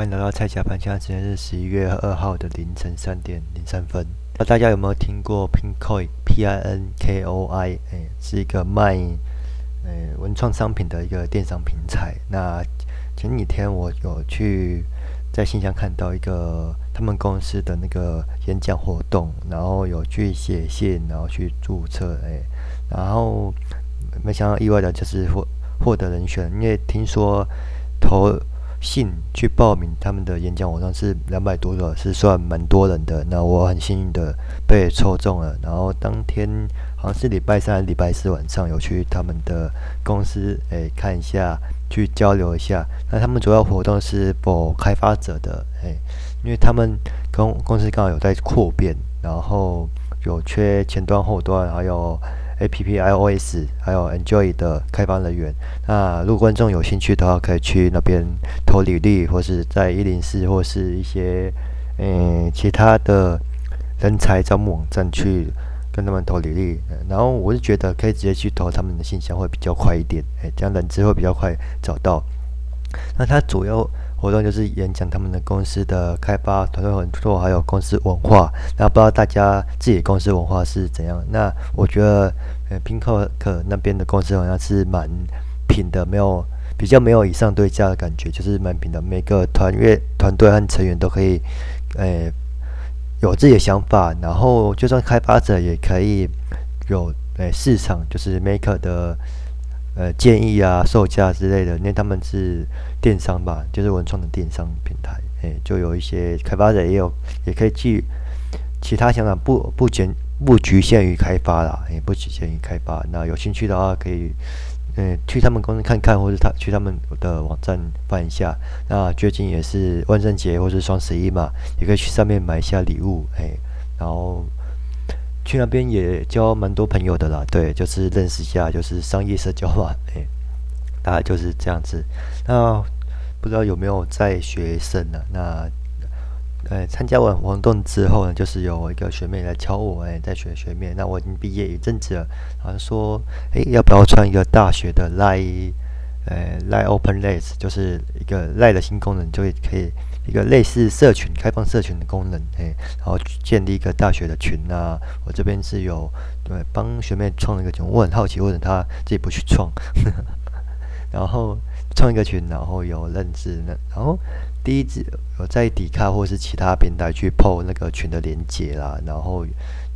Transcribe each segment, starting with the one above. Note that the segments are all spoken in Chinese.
欢迎来到蔡家班，现在时间是十一月二号的凌晨三点零三分。那大家有没有听过 Pinkoi？P I N K O I，哎，是一个卖呃文创商品的一个电商平台。那前几天我有去在信箱看到一个他们公司的那个演讲活动，然后有去写信，然后去注册，哎，然后没想到意外的就是获获得人选，因为听说投。信去报名他们的演讲，我当时两百多个，是算蛮多人的。那我很幸运的被抽中了。然后当天好像是礼拜三、礼拜四晚上有去他们的公司诶、看一下，去交流一下。那他们主要活动是找开发者的诶、因为他们公公司刚好有在扩编，然后有缺前端、后端，还有。A P P I O S 还有 Enjoy 的开发人员，那如果观众有兴趣的话，可以去那边投履历，或是在一零四或是一些嗯其他的人才招募网站去跟他们投履历。然后我是觉得可以直接去投他们的信箱会比较快一点，哎，这样人资会比较快找到。那他主要。活动就是演讲他们的公司的开发团队合作，还有公司文化。那不知道大家自己公司文化是怎样？那我觉得，呃，Pinkoi 那边的公司好像是蛮平的，没有比较没有以上对价的感觉，就是蛮平的。每个团队团队和成员都可以，呃，有自己的想法，然后就算开发者也可以有，呃，市场就是 Maker 的。呃，建议啊，售价之类的，因为他们是电商吧，就是文创的电商平台，诶，就有一些开发者也有，也可以去其他想法，不不仅不局限于开发啦，也不局限于开发。那有兴趣的话，可以嗯去他们公司看看，或者他去他们的网站翻一下。那最近也是万圣节或者双十一嘛，也可以去上面买一下礼物，诶，然后。去那边也交蛮多朋友的啦，对，就是认识一下，就是商业社交嘛，哎，大概就是这样子。那不知道有没有在学生呢？那呃，参加完活动之后呢，就是有一个学妹来敲我，哎，在学学妹。那我已经毕业一阵子了，好像说，哎，要不要创一个大学的 lie 呃，Line Open Labs，就是一个 Line 的新功能，就会可以。一个类似社群、开放社群的功能，哎，然后建立一个大学的群啊。我这边是有对帮学妹创了一个群，我很好奇为什么她自己不去创，然后创一个群，然后有认识呢。然后第一次有在迪卡或是其他平台去 po 那个群的连接啦，然后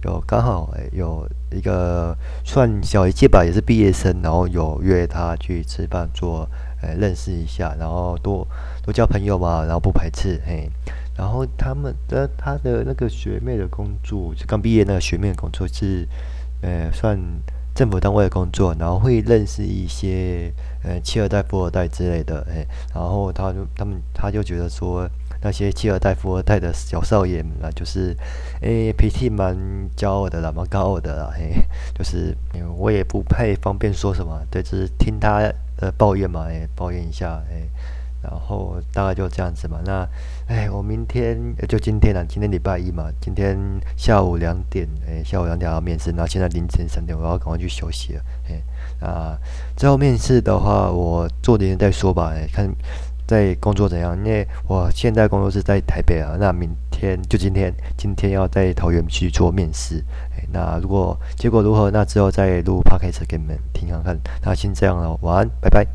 有刚好哎有一个算小一届吧，也是毕业生，然后有约他去吃饭做。呃，认识一下，然后多多交朋友嘛，然后不排斥，嘿，然后他们的他的那个学妹的工作，就刚毕业那个学妹的工作是，呃，算政府单位的工作，然后会认识一些呃，企二代、富二代之类的，哎，然后他就他们他就觉得说，那些企二代、富二代的小少爷们啊，就是，哎，脾气蛮骄傲的啦，蛮高傲的啦，嘿，就是我也不配方便说什么，对，只是听他。的，抱怨嘛，哎，抱怨一下，哎，然后大概就这样子嘛。那，哎，我明天就今天了，今天礼拜一嘛，今天下午两点，哎，下午两点要面试，那现在凌晨三点，我要赶快去休息了，哎，啊，最后面试的话，我做点再说吧，哎，看在工作怎样，因为我现在工作是在台北啊，那明天就今天，今天要在桃园去做面试。那如果结果如何，那之后再录 podcast 给你们听看看。那先这样了，晚安，拜拜。